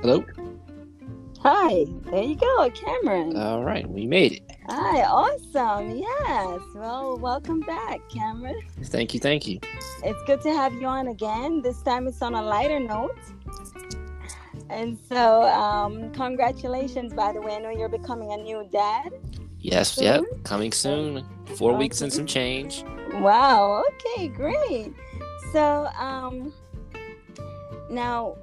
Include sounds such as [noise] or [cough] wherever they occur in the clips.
Hello. Hi, there you go, Cameron. All right, we made it. Hi, awesome. Yes. Well, welcome back, Cameron. Thank you, thank you. It's good to have you on again. This time it's on a lighter note. And so, um, congratulations, by the way. I know you're becoming a new dad. Yes, Soon? yep, coming soon. Four Okay. weeks and some change. Wow. Okay, great. So, um, now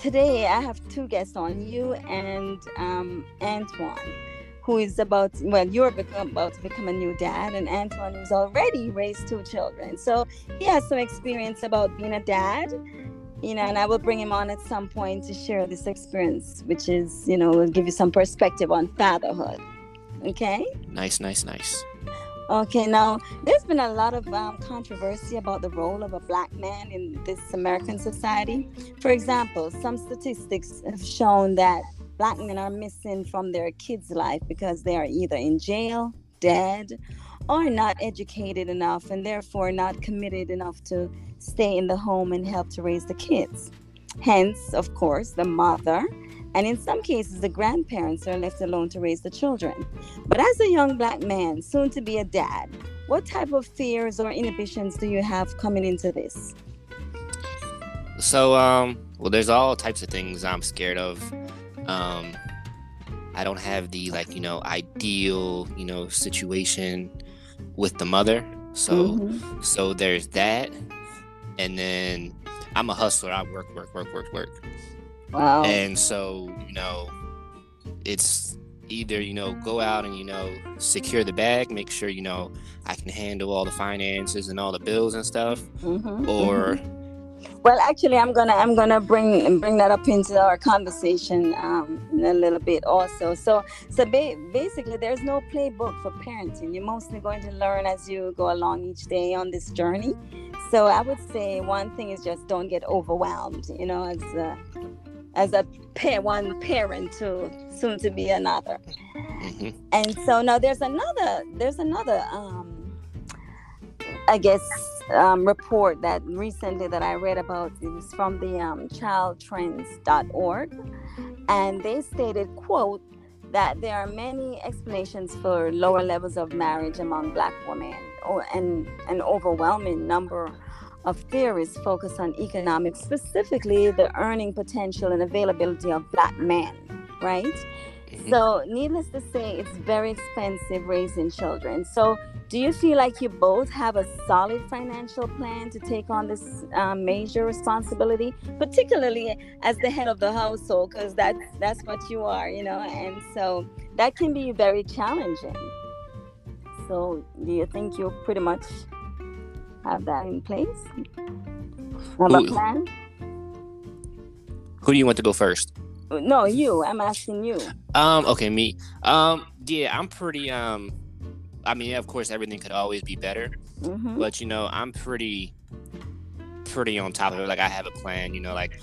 today I have two guests on you and um, Antoine, who is about well, you're become, about to become a new dad, and Antoine who's already raised two children. So he has some experience about being a dad. You know, and I will bring him on at some point to share this experience, which is, you know, will give you some perspective on fatherhood. Okay. Nice, nice, nice. Okay, now there's been a lot of um, controversy about the role of a black man in this American society. For example, some statistics have shown that black men are missing from their kids' life because they are either in jail, dead, or not educated enough and therefore not committed enough to stay in the home and help to raise the kids. Hence, of course, the mother and in some cases, the grandparents are left alone to raise the children. But as a young black man, soon to be a dad, what type of fears or inhibitions do you have coming into this? So, um, well, there's all types of things I'm scared of. Um, I don't have the like, you know, ideal, you know, situation with the mother. So, Mhm. so there's that, and then I'm a hustler. I work, work, work, work, work. Wow. And so, you know, it's either, you know, go out and, you know, secure the bag, make sure, you know, I can handle all the finances and all the bills and stuff, Mhm, or mhm. well, actually, I'm gonna I'm gonna bring bring that up into our conversation um, in a little bit also. So so ba- basically, there's no playbook for parenting. You're mostly going to learn as you go along each day on this journey. So I would say one thing is just don't get overwhelmed. You know, as a, as a pair, one parent to soon to be another. Mhm. And so now there's another there's another um I guess um, report that recently that I read about it was from the um, childtrends.org and they stated quote that there are many explanations for lower levels of marriage among black women or and an overwhelming number of theories focus on economics specifically the earning potential and availability of black men right Mhm. so, needless to say, it's very expensive raising children. So, do you feel like you both have a solid financial plan to take on this um, major responsibility, particularly as the head of the household, because that's that's what you are, you know, and so that can be very challenging. So, do you think you're pretty much have that in place? Have a Who- plan? who do you want to go first? No, you. I'm asking you. Um, okay, me. Um, yeah, I'm pretty, um, I mean, of course, everything could always be better, hmm but you know, I'm pretty, pretty on top of it. Like, I have a plan, you know, like,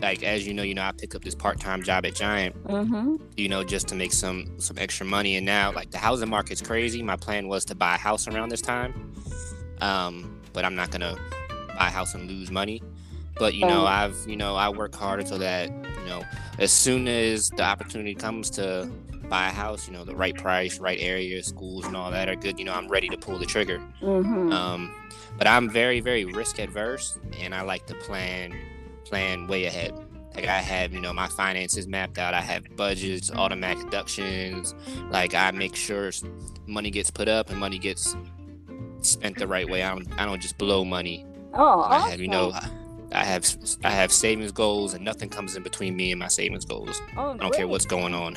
like as you know, you know, I pick up this part-time job at Giant, hmm you know, just to make some some extra money. And now, like, the housing market's crazy. My plan was to buy a house around this time, um, but I'm not gonna buy a house and lose money. But you know, I've you know, I work harder so that you know, as soon as the opportunity comes to buy a house, you know, the right price, right area, schools, and all that are good. You know, I'm ready to pull the trigger. hmm Um, but I'm very, very risk adverse, and I like to plan, plan way ahead. Like I have, you know, my finances mapped out. I have budgets, automatic deductions. Like I make sure money gets put up and money gets spent the right way. I don't, I don't just blow money. Oh, I have, you know. I have, I have savings goals, and nothing comes in between me and my savings goals. Oh, I don't care what's going on.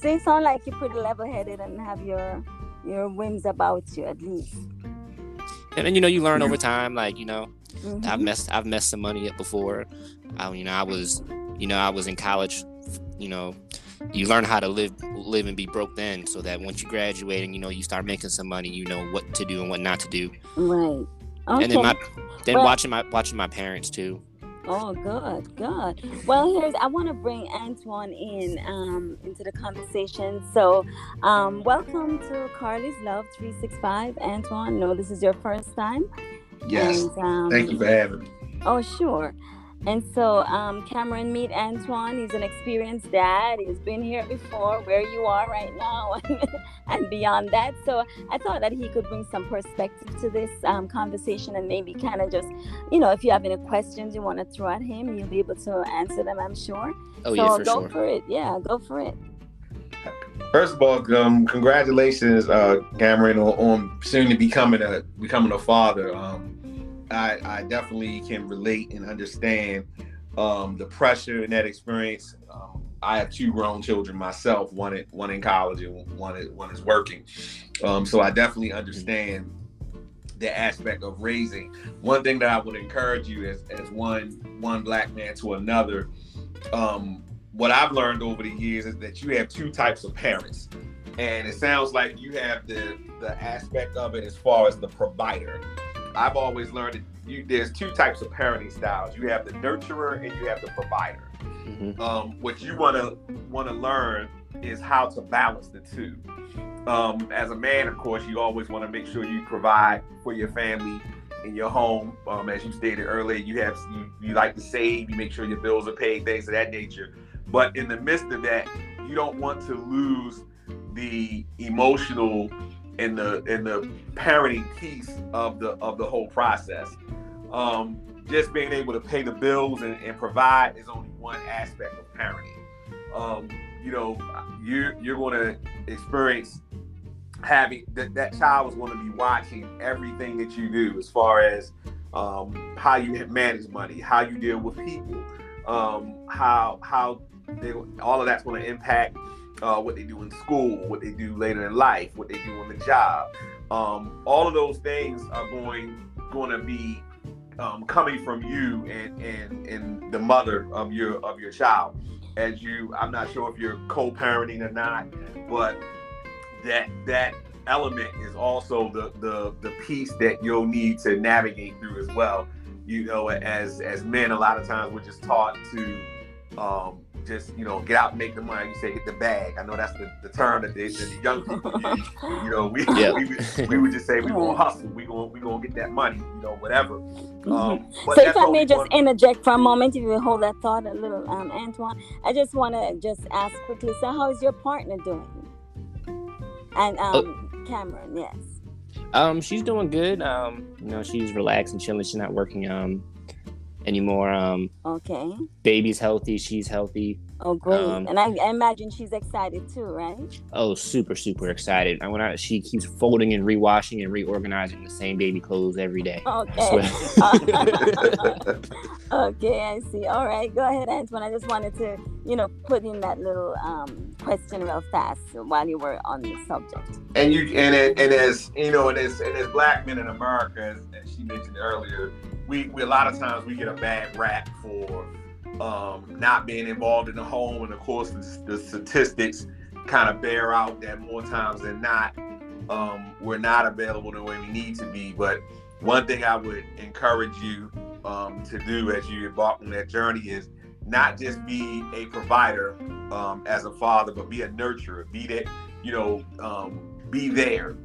So you sound like you're pretty level-headed and have your your whims about you at least. And then you know, you learn over time. Like you know, Mhm. I've messed I've messed some money up before. I, you know, I was you know I was in college. You know, you learn how to live live and be broke then, so that once you graduate and you know you start making some money, you know what to do and what not to do. Right. Okay. And then my then Well- watching my watching my parents too. Oh, good, good. Well, here's I want to bring Antoine in um, into the conversation. So, um, welcome to Carly's Love 365. Antoine, no, this is your first time. Yes. And, um, Thank you for having me. Oh, sure. And so, um, Cameron, meet Antoine. He's an experienced dad. He's been here before, where you are right now, [laughs] and beyond that. So, I thought that he could bring some perspective to this um, conversation and maybe kind of just, you know, if you have any questions you want to throw at him, you'll be able to answer them, I'm sure. Oh, so yeah, for go sure. for it. Yeah, go for it. First of all, um, congratulations, uh, Cameron, on, on soon to becoming a becoming a father. Um, I, I definitely can relate and understand um, the pressure in that experience. Um, I have two grown children myself, one in, one in college and one is, one is working. Um, so I definitely understand the aspect of raising. One thing that I would encourage you as, as one one black man to another, um, what I've learned over the years is that you have two types of parents. And it sounds like you have the the aspect of it as far as the provider. I've always learned that you, there's two types of parenting styles. You have the nurturer and you have the provider. Mhm. Um, what you want to want to learn is how to balance the two. Um, as a man, of course, you always want to make sure you provide for your family in your home. Um, as you stated earlier, you have you, you like to save, you make sure your bills are paid, things of that nature. But in the midst of that, you don't want to lose the emotional and the and the parenting piece of the of the whole process. Um, just being able to pay the bills and, and provide is only one aspect of parenting. Um, you know, you're you're going to experience having that that child is going to be watching everything that you do as far as um, how you manage money, how you deal with people, um, how how they, all of that's going to impact uh, what they do in school, what they do later in life, what they do on the job. Um, all of those things are going going to be um, coming from you and, and and the mother of your of your child. As you, I'm not sure if you're co-parenting or not, but that that element is also the the the piece that you'll need to navigate through as well. You know, as as men, a lot of times we're just taught to um, just you know get out and make the money. You say hit the bag. I know that's the, the term that, they, that the young people use. You know, we Yeah. we, would, we would just say we gonna hustle. We gonna we gonna get that money. You know, whatever. Um, so if I may only just one- interject for a moment, if you hold that thought a little, um, Antoine, I just want to just ask quickly. So, how is your partner doing? And um, Cameron, yes. Um, she's doing good. Um, you know, she's relaxed and chilling. She's not working um anymore. Um, Okay. baby's healthy. She's healthy. Oh, great. Um, and I, I imagine she's excited too, right? Oh, super, super excited. I went out. she keeps folding and rewashing and reorganizing the same baby clothes every day. Okay. Swear. [laughs] [laughs] okay, I see. All right, go ahead, Antoine. I just wanted to, you know, put in that little um, question real fast while you were on the subject. and you and it, and as you know, and as and as black men in America, as, as she mentioned earlier, we, we a lot of times we get a bad rap for um, not being involved in the home, and of course the, the statistics kind of bear out that more times than not, um, we're not available the way we need to be. But one thing I would encourage you um, to do as you embark on that journey is not just be a provider um, as a father, but be a nurturer. Be that, you know, um, be there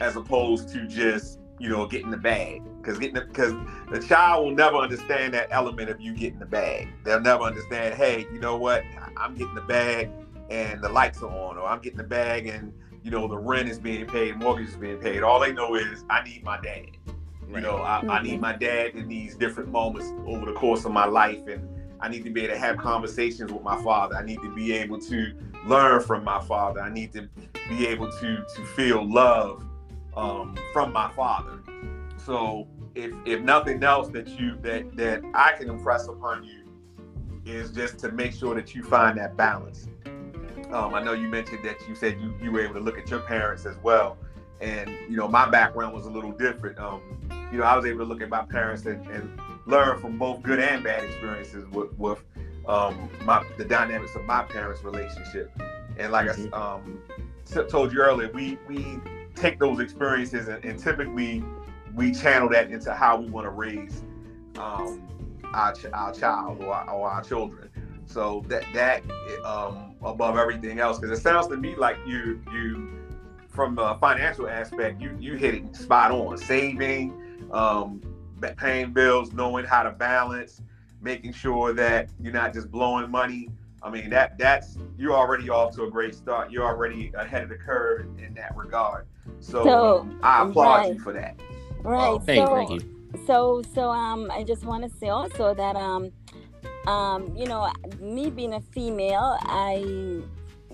as opposed to just, you know, getting the bag. Because getting because the, child will never understand that element of you getting the bag. They'll never understand. Hey, you know what? I'm getting the bag and the lights are on, or I'm getting the bag and you know the rent is being paid, mortgage is being paid. All they know is I need my dad. You know, I, I need my dad in these different moments over the course of my life, and I need to be able to have conversations with my father. I need to be able to learn from my father. I need to be able to to feel love um, from my father. So, if if nothing else that you that that I can impress upon you is just to make sure that you find that balance. Um, I know you mentioned that you said you, you were able to look at your parents as well, and you know my background was a little different. Um, you know, I was able to look at my parents and, and learn from both good and bad experiences with, with um, my the dynamics of my parents' relationship. And like Mhm. I um, told you earlier, we we take those experiences and, and typically we channel that into how we want to raise um, our, ch- our child or our, or our children. So that that um, above everything else, because it sounds to me like you you from a financial aspect, you you hit it spot on. Saving, um, paying bills, knowing how to balance, making sure that you're not just blowing money. I mean that that's you're already off to a great start. You're already ahead of the curve in that regard. So, So, I applaud right. you for that. Right. Oh, Thank you, so, thank you. so so um i just want to say also that um um you know me being a female i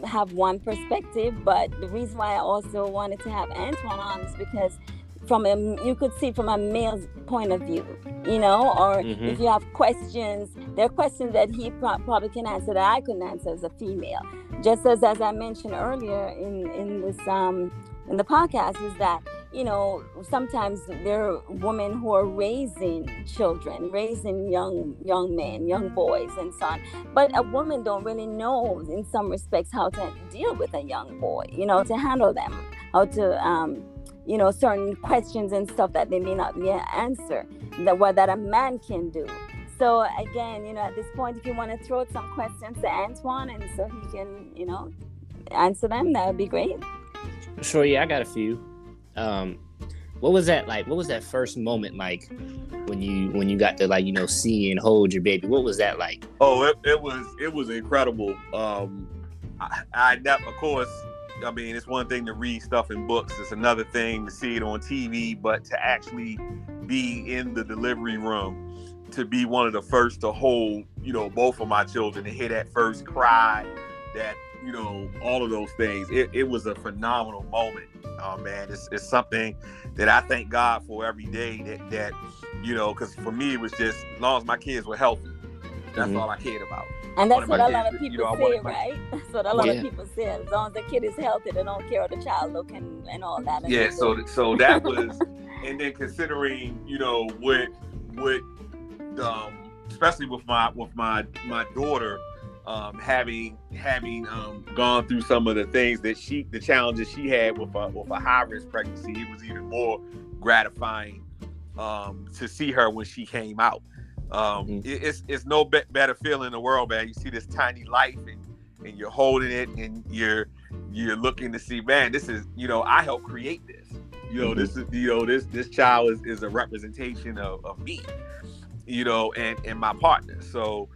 have one perspective but the reason why i also wanted to have antoine on is because from a you could see from a male's point of view you know or Mhm. if you have questions there are questions that he pro- probably can answer that i couldn't answer as a female just as as i mentioned earlier in in this um in the podcast is that you know, sometimes there are women who are raising children, raising young young men, young boys, and so on. But a woman don't really know, in some respects, how to deal with a young boy. You know, to handle them, how to, um, you know, certain questions and stuff that they may not be able answer that what that a man can do. So again, you know, at this point, if you want to throw some questions to Antoine, and so he can, you know, answer them, that would be great. Sure, yeah, I got a few. Um, what was that like? What was that first moment like when you when you got to like you know see and hold your baby? What was that like? Oh, it, it was it was incredible. Um, I, I of course, I mean, it's one thing to read stuff in books. It's another thing to see it on TV, but to actually be in the delivery room, to be one of the first to hold, you know, both of my children, to hear that first cry, that you know, all of those things. It, it was a phenomenal moment. Oh man, it's, it's something that I thank God for every day. That that you know, because for me, it was just as long as my kids were healthy, that's Mhm. all I cared about. And that's what my a lot of kids, you people know, say, my- right? [laughs] That's what a lot Yeah. of people say. As long as the kid is healthy, they don't care how the child look and, and all that. And yeah so- so so that [laughs] was and then considering you know what what um especially with my with my my daughter um having having um gone through some of the things that she the challenges she had with a with a high risk pregnancy it was even more gratifying um to see her when she came out. Um Mhm. it- it's it's no be- better feeling in the world man. You see this tiny life and and you're holding it and you're you're looking to see man this is you know i helped create this. You know this is you know this this child is, is a representation of, of me you know and and my partner. So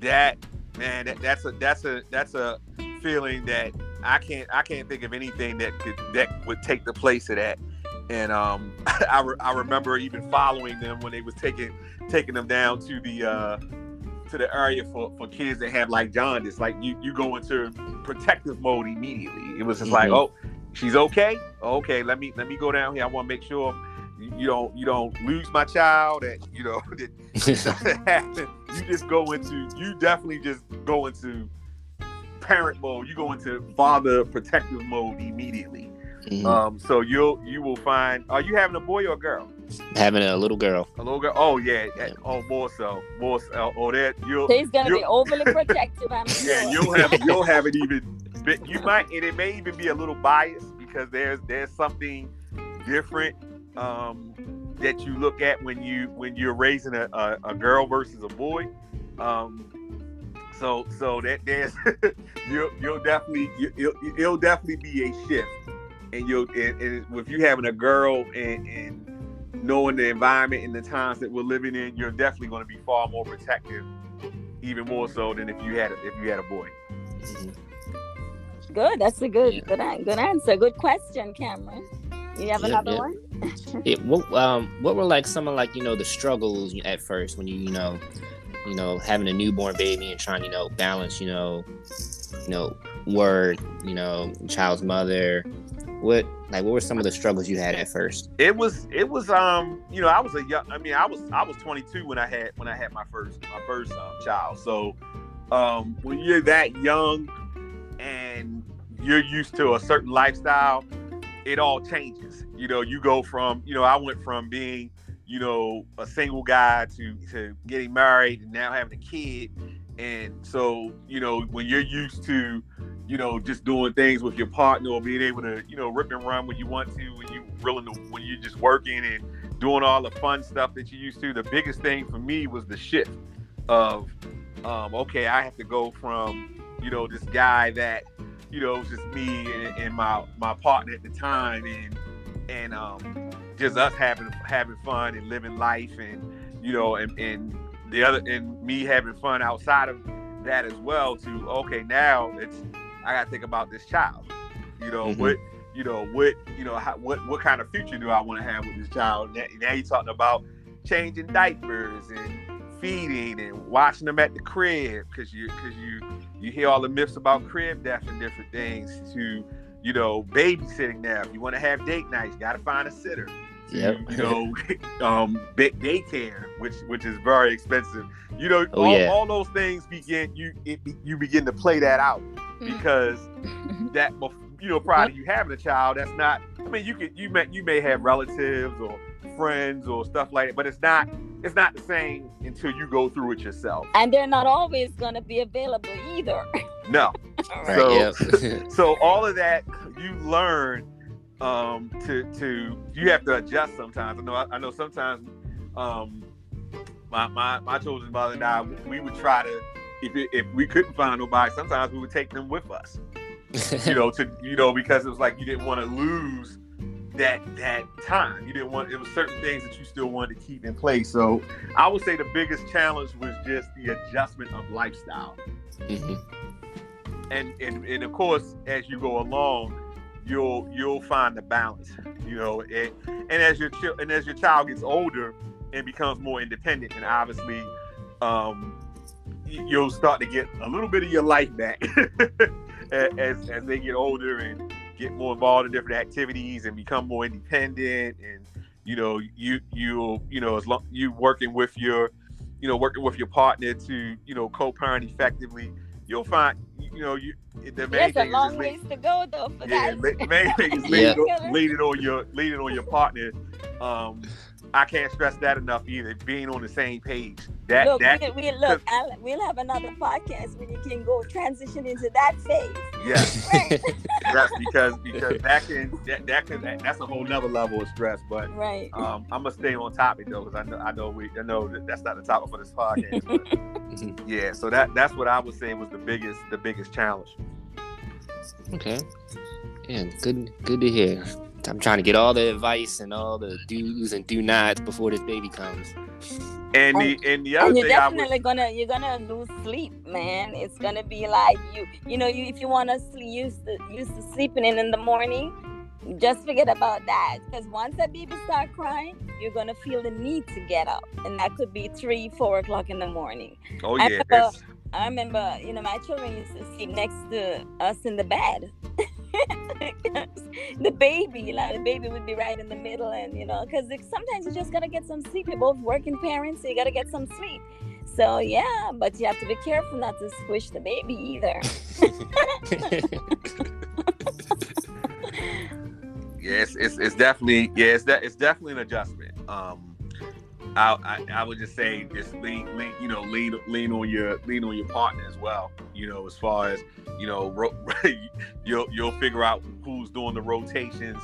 that man that, that's a that's a that's a feeling that i can't i can't think of anything that could that would take the place of that. And um [laughs] i, re- I remember even following them when they was taking taking them down to the uh to the area for, for kids that have like jaundice. Like you you go into protective mode immediately. It was just like Mhm. oh she's okay? Okay let me let me go down here. I want to make sure you, don't you don't lose my child and you know [laughs] that [laughs] you just go into you definitely just go into parent mode you go into father protective mode immediately Mhm. um so you'll you will find are you having a boy or a girl Having a little girl. a little girl oh yeah that- oh more so more so oh that you'll So he's gonna be overly [laughs] protective. I'm sure. yeah, you'll have [laughs] you'll have it even. bit- You might, and it may even be a little biased because there's there's something different um, that you look at when you when you're raising a, a, a girl versus a boy. Um, so so that there's [laughs] you'll you'll definitely you, it'll, it'll definitely be a shift, and you'll and, and with you having a girl and and knowing the environment and the times that we're living in, you're definitely going to be far more protective, even more so than if you had a, if you had a boy. Good. That's a good Yeah. good good answer. Good question, Cameron. You have Yeah, another yeah. one? Yeah, what um what were like some of like you know the struggles at first when you you know you know having a newborn baby and trying you know balance you know you know work you know child's mother? What like what were some of the struggles you had at first? It was it was um you know i was a young i mean i was i was 22 when i had when i had my first my first um, child. So um when you're that young and you're used to a certain lifestyle it all changes you know you go from you know i went from being you know a single guy to to getting married and now having a kid. And so you know when you're used to you know just doing things with your partner or being able to you know rip and run when you want to when you to when you're just working and doing all the fun stuff that you used to the biggest thing for me was the shift of um, okay i have to go from you know this guy that you know just me and, and my my partner at the time. And and um just us having having fun and living life and you know and, and the other and me having fun outside of that as well. To okay, now it's I got to think about this child. You know Mhm. what? You know what? You know how, what? What kind of future do I want to have with this child? Now, now you're talking about changing diapers and feeding and watching them at the crib because you because you you hear all the myths about crib death and different things. To you know babysitting now. If you want to have date nights, you got to find a sitter. To, Yep. You know, [laughs] um, big daycare, which which is very expensive. You know, Oh, all, yeah. all those things begin you it, you begin to play that out because that you know prior to you having a child that's not i mean you could you may you may have relatives or friends or stuff like that but it's not it's not the same until you go through it yourself and they're not always going to be available either. [laughs] no Right. So- yep. [laughs] so all of that you learn um to to you have to adjust sometimes i know i, I know sometimes um my, my my children's mother and i we would try to if, it, if we couldn't find nobody sometimes we would take them with us you [laughs] know, to you know, because it was like you didn't want to lose that that time. You didn't want it was certain things that you still wanted to keep in place. So I would say the biggest challenge was just the adjustment of lifestyle. Mhm. And and, and of course, as you go along, you'll you'll find the balance. You know, and, and as your chil- and as your child gets older and becomes more independent, and obviously, um, you'll start to get a little bit of your life back [laughs] as as they get older and get more involved in different activities and become more independent and you know you you you know as long you working with your you know working with your partner to you know co-parent effectively you'll find you know you the main There's a thing is long just ways to go though for yeah, that. main thing is [laughs] Yeah. leaning, on, on your leaning on your partner. Um, I can't stress that enough either. Being on the same page. That look, that we, we look. I'll, we'll have another podcast when you can go transition into that phase. yes, [laughs] Right. [laughs] yes, because [laughs] because that can that, that can that, that's a whole nother level of stress. But right. um, I'm gonna stay on topic though because I know I know we I know that that's not the topic for this podcast. But Mhm. yeah, so that that's what I would say was the biggest the biggest challenge. Okay. Yeah, good good to hear. I'm trying to get all the advice and all the do's and do nots before this baby comes. And the and the other and you're thing I would definitely gonna you're gonna lose sleep, man. It's gonna be like you you know you if you want to sleep used to used to sleeping in in the morning, just forget about that because once that baby start crying, you're gonna feel the need to get up, and that could be three four o'clock in the morning. oh I yeah, remember- I remember, you know, my children used to sleep next to us in the bed. [laughs] the baby, like the baby would be right in the middle, and you know, because sometimes you just gotta get some sleep. You're both working parents, so you gotta get some sleep. So yeah, but you have to be careful not to squish the baby either. [laughs] [laughs] yes, it's, it's, it's definitely yeah, it's that it's definitely an adjustment. Um, I, I would just say just lean, lean you know lean lean on your lean on your partner as well. You know, as far as you know, ro- [laughs] you'll you'll figure out who's doing the rotations.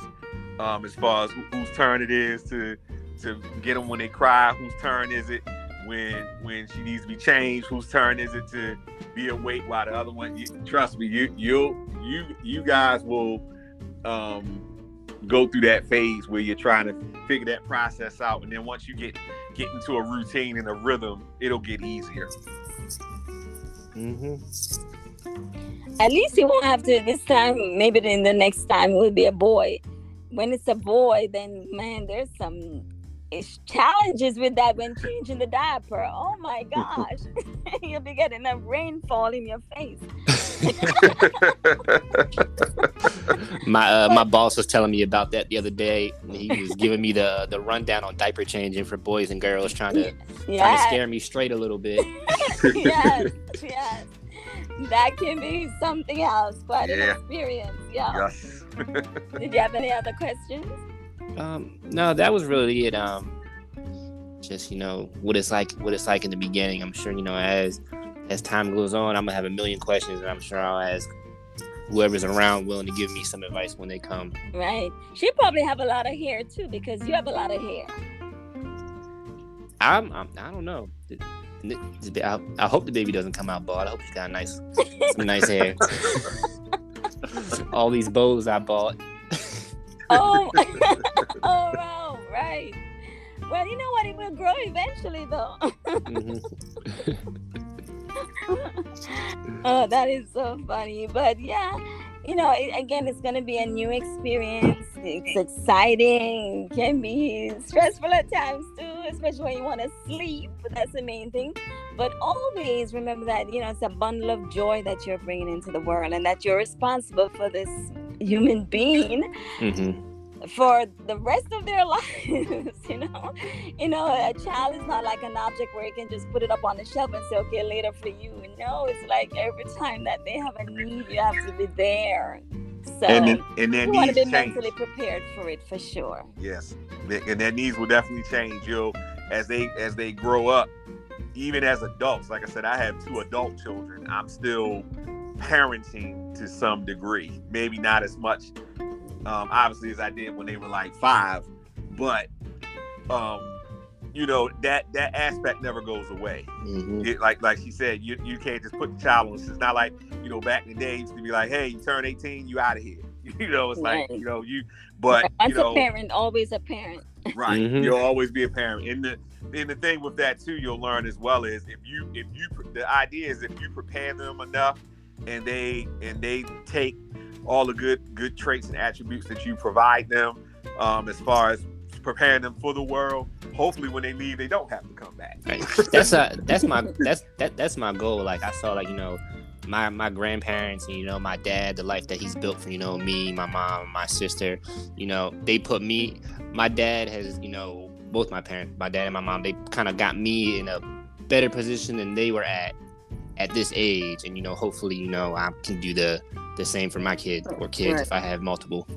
Um, as far as who- whose turn it is to to get them when they cry, whose turn is it when when she needs to be changed, whose turn is it to be awake while the other one. You, trust me, you you you you guys will. Um, go through that phase where you're trying to figure that process out and then once you get get into a routine and a rhythm it'll get easier hmm At least you won't have to this time. Maybe then the next time it will be a boy. When it's a boy, then man, there's some challenges with that when changing the diaper. Oh my gosh, [laughs] you'll be getting a rainfall in your face. [laughs] My uh, my boss was telling me about that the other day. He was giving me the the rundown on diaper changing for boys and girls, trying to trying to scare me straight a little bit. [laughs] yes, yes. That can be something else. Quite an experience. Yeah. yes [laughs] Did you have any other questions? Um, no, that was really it. Um, just you know what it's like, what it's like in the beginning. I'm sure you know as as time goes on, I'm gonna have a million questions, and I'm sure I'll ask whoever's around willing to give me some advice when they come. Right. She probably have a lot of hair too because you have a lot of hair. I'm, I'm I don't know. I, I hope the baby doesn't come out bald. I hope she's got nice, some nice hair. [laughs] All these bows I bought. Oh, [laughs] [laughs] oh, wow, right. Well, you know what? It will grow eventually, though. Mhm. [laughs] oh, that is so funny. But yeah, you know, it, again, it's going to be a new experience. It's exciting. Can be stressful at times too, especially when you want to sleep. That's the main thing. But always remember that you know it's a bundle of joy that you're bringing into the world, and that you're responsible for this human being Mhm. For the rest of their [laughs] lives you know you know a child is not like an object where you can just put it up on the shelf and say okay later for you no it's like every time that they have a need you have to be there so and then, and their you want to be change. mentally prepared for it for sure Yes, and their needs will definitely change. You know, as they as they grow up, even as adults. Like I said, I have two adult children. I'm still parenting to some degree. Maybe not as much, um, obviously, as I did when they were like five, but um, you know that that aspect never goes away. Mhm. It, like like she said, you you can't just put the child on. It's not like you know back in the day it used to be like, hey, you turn 18, you out of here. [laughs] You know, it's like Right. you know you, but [laughs] once you know, a parent always a parent right Mhm. you'll always be a parent and the and the thing with that too you'll learn as well is if you if you the idea is if you prepare them enough and they and they take all the good good traits and attributes that you provide them um as far as preparing them for the world hopefully when they leave they don't have to come back Right. That's uh that's my that's that that's my goal. Like I saw like, you know, my my grandparents and you know, my dad, the life that he's built for, you know, me, my mom, my sister, you know, they put me my dad has, you know, both my parents, my dad and my mom, they kind of got me in a better position than they were at at this age. And you know, hopefully, you know, I can do the the same for my kids or kids Right. if I have multiple.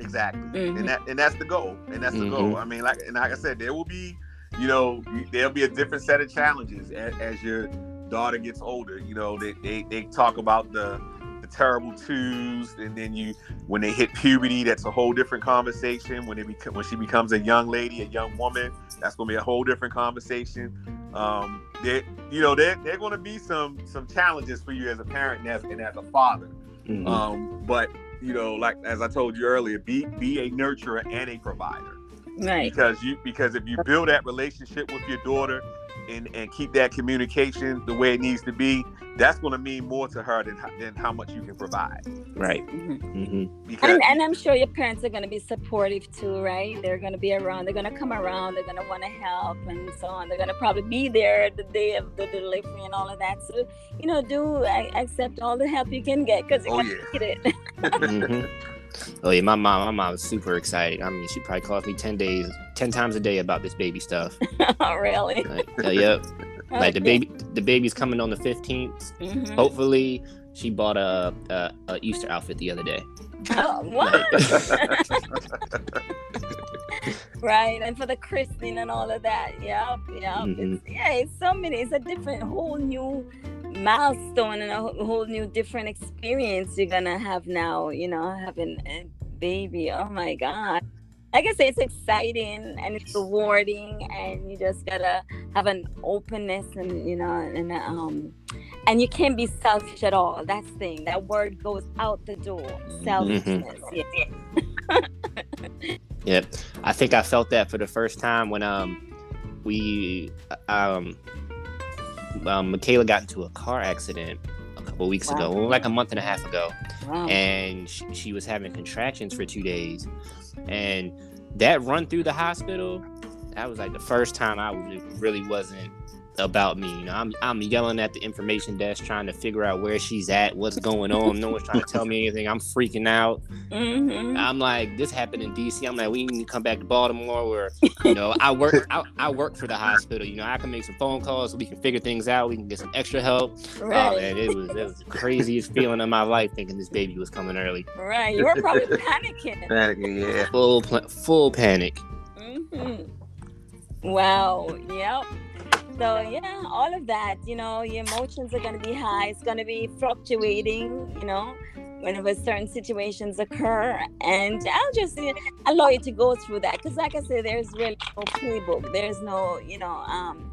exactly Mhm. and that and that's the goal and that's the Mhm. goal i mean like and like i said there will be you know there'll be a different set of challenges as, as your daughter gets older you know they, they they talk about the the terrible twos and then you when they hit puberty that's a whole different conversation when they become when she becomes a young lady a young woman that's going to be a whole different conversation. Um there you know there there going to be some some challenges for you as a parent and as, and as a father. Mhm. um, but you know, like as I told you earlier, be be a nurturer and a provider. Right. Because you because if you build that relationship with your daughter and and keep that communication the way it needs to be, that's going to mean more to her than than how much you can provide. right. Mhm. hmm Because and, and I'm sure your parents are going to be supportive too, right? They're going to be around. They're going to come around. They're going to want to help and so on. They're going to probably be there the day of the delivery and all of that. So, you know, do accept all the help you can get because you're Oh, going yeah. to need it. [laughs] hmm [laughs] Oh yeah, my mom, my mom was super excited. I mean, she probably calls me ten days, ten times a day about this baby stuff. [laughs] oh, really? Like, uh, yep, [laughs] like the baby, the baby's coming on the fifteenth. Mhm. Hopefully, she bought a, a a Easter outfit the other day. Oh, [laughs] what? right. And for the christening and all of that. Yep. Yep. Mhm. It's, yeah, it's so many. It's a different, whole new milestone and a whole, new different experience you're to have now, you know, having a baby. Oh my God. Like I say, it's exciting and it's rewarding, and you just gotta have an openness and you know, and um, and you can't be selfish at all. That's the thing. That word goes out the door. Selfishness. Yeah. [laughs] Yep, I think I felt that for the first time when um we um um Michaela got into a car accident a couple weeks ago, like a month and a half ago. Wow. and she, she was having contractions for two days and that run through the hospital that was like the first time i was, really wasn't about me you know I'm, I'm yelling at the information desk trying to figure out where she's at what's going on no one's trying to tell me [laughs] anything i'm freaking out Mhm. i'm like this happened in dc i'm like we need to come back to baltimore where you know i work I, I work for the hospital you know i can make some phone calls we can figure things out we can get some extra help Oh Right. man, it was it was the craziest feeling of my life thinking this baby was coming early. Right. You were probably panicking. [laughs] panicking, yeah. Full full panic. hmm Wow. Yep. So yeah, all of that. You know, your emotions are going to be high. It's going to be fluctuating. You know, whenever certain situations occur, and I'll just uh, allow you to go through that because, like I said, there's really no playbook. There's no, you know, um,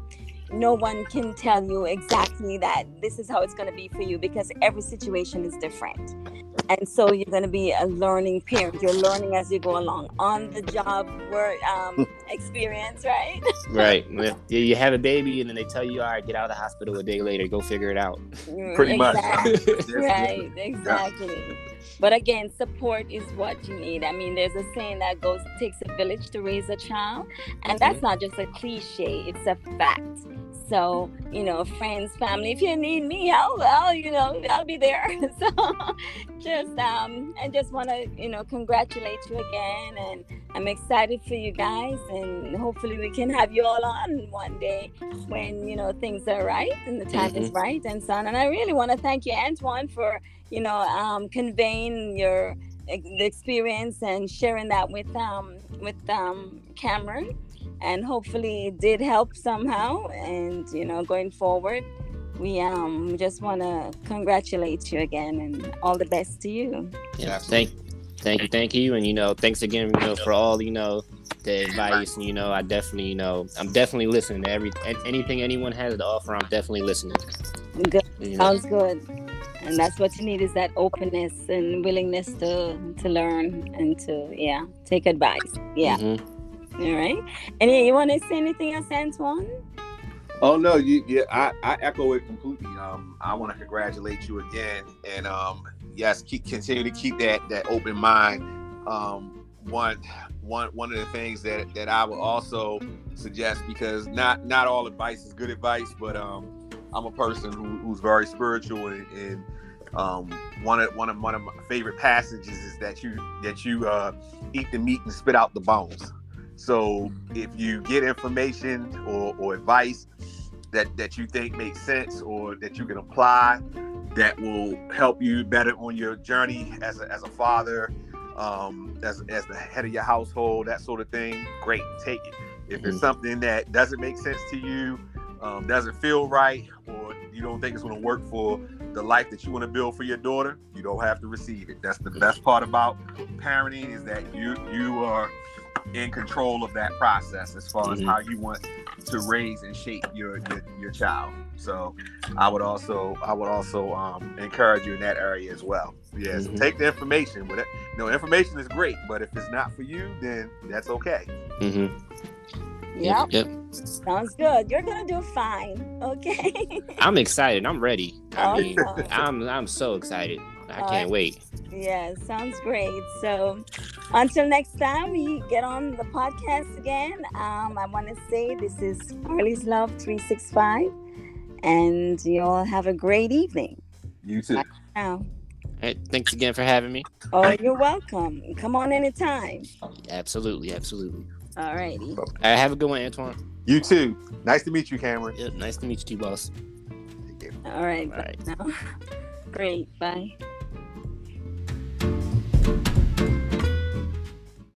no one can tell you exactly that this is how it's going to be for you because every situation is different. And so you're going to be a learning parent. You're learning as you go along on the job work um, [laughs] experience, right? [laughs] right. Yeah, you have a baby, and then they tell you, "All right, get out of the hospital a day later. Go figure it out." Pretty exactly. much. [laughs] right. Exactly. But again, support is what you need. I mean, there's a saying that goes, takes a village to raise a child," and that's not just a cliche; it's a fact. So, you know, friends, family, if you need me, I'll, I'll you know, I'll be there. [laughs] so, just, um, I just want to, you know, congratulate you again. And I'm excited for you guys. And hopefully we can have you all on one day when, you know, things are right and the time mm-hmm. is right and so on. And I really want to thank you, Antoine, for, you know, um, conveying your the experience and sharing that with, um, with, um, Cameron and hopefully it did help somehow. And you know going forward we um just want to congratulate you again and all the best to you. Yeah thank thank you. thank you and you know thanks again you know for all you know the advice. And you know i definitely you know i'm definitely listening to every anything anyone has to offer i'm definitely listening. Good. You know? sounds good. And that's what you need is that openness and willingness to to learn and to yeah take advice. Yeah. Mm-hmm. All right. And you want to say anything else, Antoine? Oh no, you yeah, I, I echo it completely. Um, I want to congratulate you again, and um, yes, keep continue to keep that that open mind. Um, one one one of the things that that I would also suggest because not not all advice is good advice, but um, I'm a person who, who's very spiritual and, and um, one of one of one of my favorite passages is that you that you uh, eat the meat and spit out the bones. So if you get information or, or advice that, that you think makes sense or that you can apply that will help you better on your journey as a, as a father, um, as, as the head of your household, that sort of thing, great, take it. If it's mm-hmm. something that doesn't make sense to you, um, doesn't feel right, or you don't think it's going to work for the life that you want to build for your daughter, you don't have to receive it. That's the best part about parenting is that you you are in control of that process as far mm-hmm. as how you want to raise and shape your, your, your child. So I would also I would also um, encourage you in that area as well. Yes, mm-hmm. take the information, but it, no information is great, but if it's not for you, then that's okay. Mm-hmm. Yep. yep. Sounds good. You're gonna do fine. Okay. I'm excited. I'm ready. I mean, I'm I'm so excited. I can't wait. Yeah, sounds great. So until next time we get on the podcast again, um, I want to say this is Harley's Love 365, and you all have a great evening. You too. now. Hey, thanks again for having me. Oh, you're welcome. Come on anytime. Absolutely, absolutely. All righty. All right, have a good one, Antoine. You too. Nice to meet you, Cameron. Yep, nice to meet you too, boss. All right. All right. [laughs] Great. Bye.